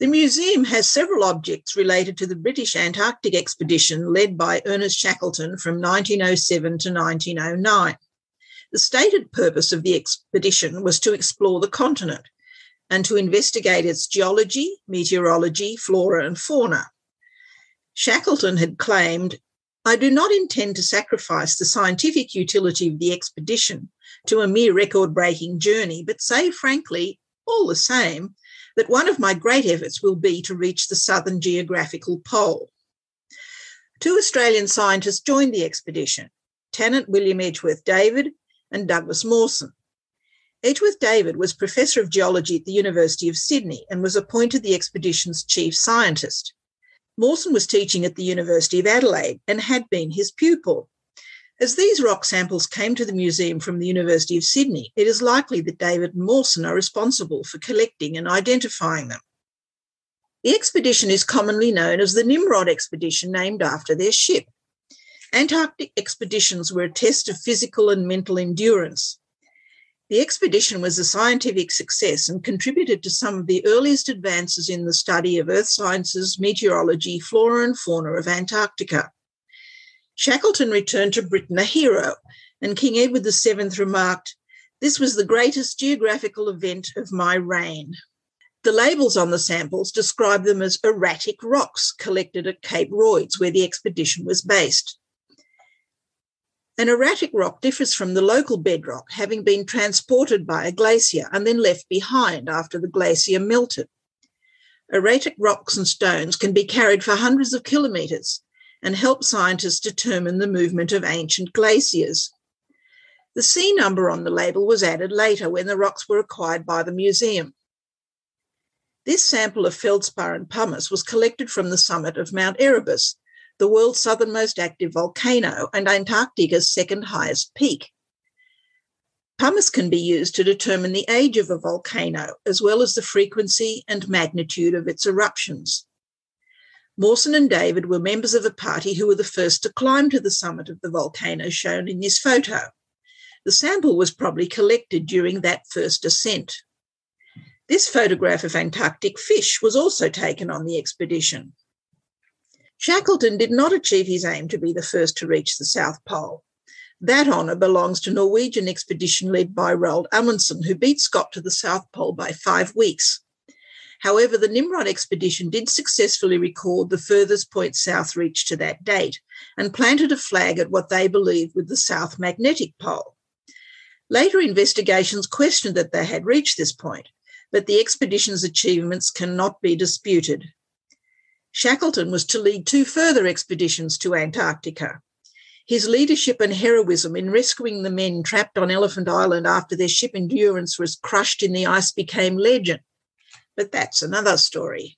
The museum has several objects related to the British Antarctic expedition led by Ernest Shackleton from 1907 to 1909. The stated purpose of the expedition was to explore the continent and to investigate its geology, meteorology, flora, and fauna. Shackleton had claimed, I do not intend to sacrifice the scientific utility of the expedition to a mere record breaking journey, but say frankly, all the same, that one of my great efforts will be to reach the southern geographical pole. Two Australian scientists joined the expedition Tannatt William Edgeworth David and Douglas Mawson. Edgeworth David was Professor of Geology at the University of Sydney and was appointed the expedition's chief scientist. Mawson was teaching at the University of Adelaide and had been his pupil. As these rock samples came to the museum from the University of Sydney, it is likely that David and Mawson are responsible for collecting and identifying them. The expedition is commonly known as the Nimrod expedition, named after their ship. Antarctic expeditions were a test of physical and mental endurance. The expedition was a scientific success and contributed to some of the earliest advances in the study of earth sciences, meteorology, flora, and fauna of Antarctica. Shackleton returned to Britain a hero, and King Edward VII remarked, This was the greatest geographical event of my reign. The labels on the samples describe them as erratic rocks collected at Cape Royds, where the expedition was based. An erratic rock differs from the local bedrock, having been transported by a glacier and then left behind after the glacier melted. Erratic rocks and stones can be carried for hundreds of kilometres, and help scientists determine the movement of ancient glaciers. The C number on the label was added later when the rocks were acquired by the museum. This sample of feldspar and pumice was collected from the summit of Mount Erebus, the world's southernmost active volcano and Antarctica's second highest peak. Pumice can be used to determine the age of a volcano, as well as the frequency and magnitude of its eruptions. Mawson and David were members of a party who were the first to climb to the summit of the volcano shown in this photo. The sample was probably collected during that first ascent. This photograph of Antarctic fish was also taken on the expedition. Shackleton did not achieve his aim to be the first to reach the South Pole. That honour belongs to Norwegian expedition led by Roald Amundsen, who beat Scott to the South Pole by five weeks. However, the Nimrod expedition did successfully record the furthest point south reached to that date and planted a flag at what they believed was the South Magnetic Pole. Later investigations questioned that they had reached this point, but the expedition's achievements cannot be disputed. Shackleton was to lead two further expeditions to Antarctica. His leadership and heroism in rescuing the men trapped on Elephant Island after their ship Endurance was crushed in the ice became legend but that's another story.